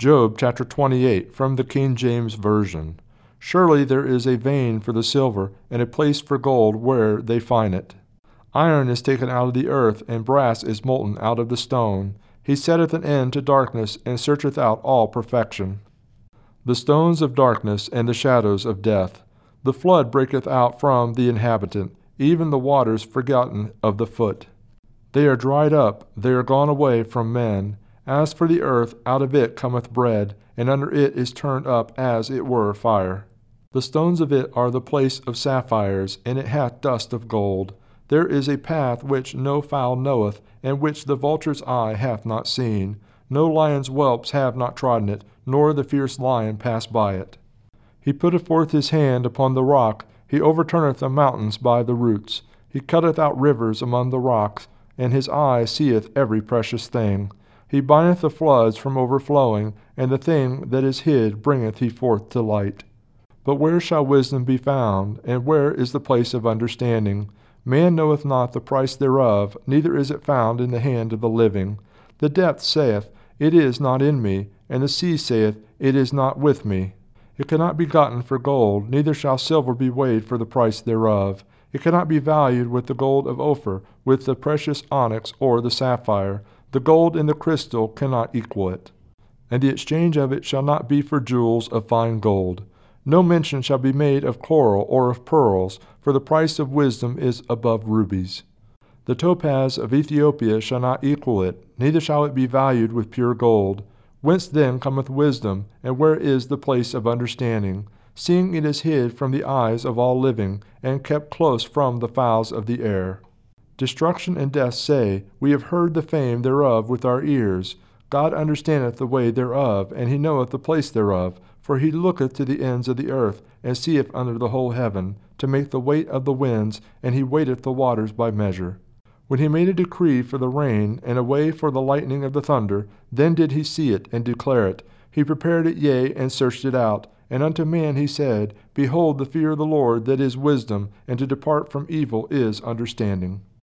Job chapter 28 from the King James Version. Surely there is a vein for the silver, and a place for gold where they find it. Iron is taken out of the earth, and brass is molten out of the stone. He setteth an end to darkness, and searcheth out all perfection. The stones of darkness and the shadows of death. The flood breaketh out from the inhabitant, even the waters forgotten of the foot. They are dried up, they are gone away from men. As for the earth, out of it cometh bread, and under it is turned up as it were fire. The stones of it are the place of sapphires, and it hath dust of gold. There is a path which no fowl knoweth, and which the vulture's eye hath not seen. No lion's whelps have not trodden it, nor the fierce lion passed by it. He putteth forth his hand upon the rock, he overturneth the mountains by the roots. He cutteth out rivers among the rocks, and his eye seeth every precious thing. He bindeth the floods from overflowing, and the thing that is hid bringeth he forth to light. But where shall wisdom be found, and where is the place of understanding? Man knoweth not the price thereof, neither is it found in the hand of the living. The depth saith, It is not in me, and the sea saith, It is not with me. It cannot be gotten for gold, neither shall silver be weighed for the price thereof. It cannot be valued with the gold of Ophir, with the precious onyx or the sapphire. The gold and the crystal cannot equal it. And the exchange of it shall not be for jewels of fine gold. No mention shall be made of coral or of pearls, for the price of wisdom is above rubies. The topaz of Ethiopia shall not equal it, neither shall it be valued with pure gold. Whence then cometh wisdom, and where is the place of understanding? Seeing it is hid from the eyes of all living, and kept close from the fowls of the air. Destruction and death say, We have heard the fame thereof with our ears. God understandeth the way thereof, and he knoweth the place thereof. For he looketh to the ends of the earth, and seeth under the whole heaven, to make the weight of the winds, and he weighteth the waters by measure. When he made a decree for the rain, and a way for the lightning of the thunder, then did he see it, and declare it. He prepared it, yea, and searched it out. And unto man he said, Behold, the fear of the Lord that is wisdom, and to depart from evil is understanding.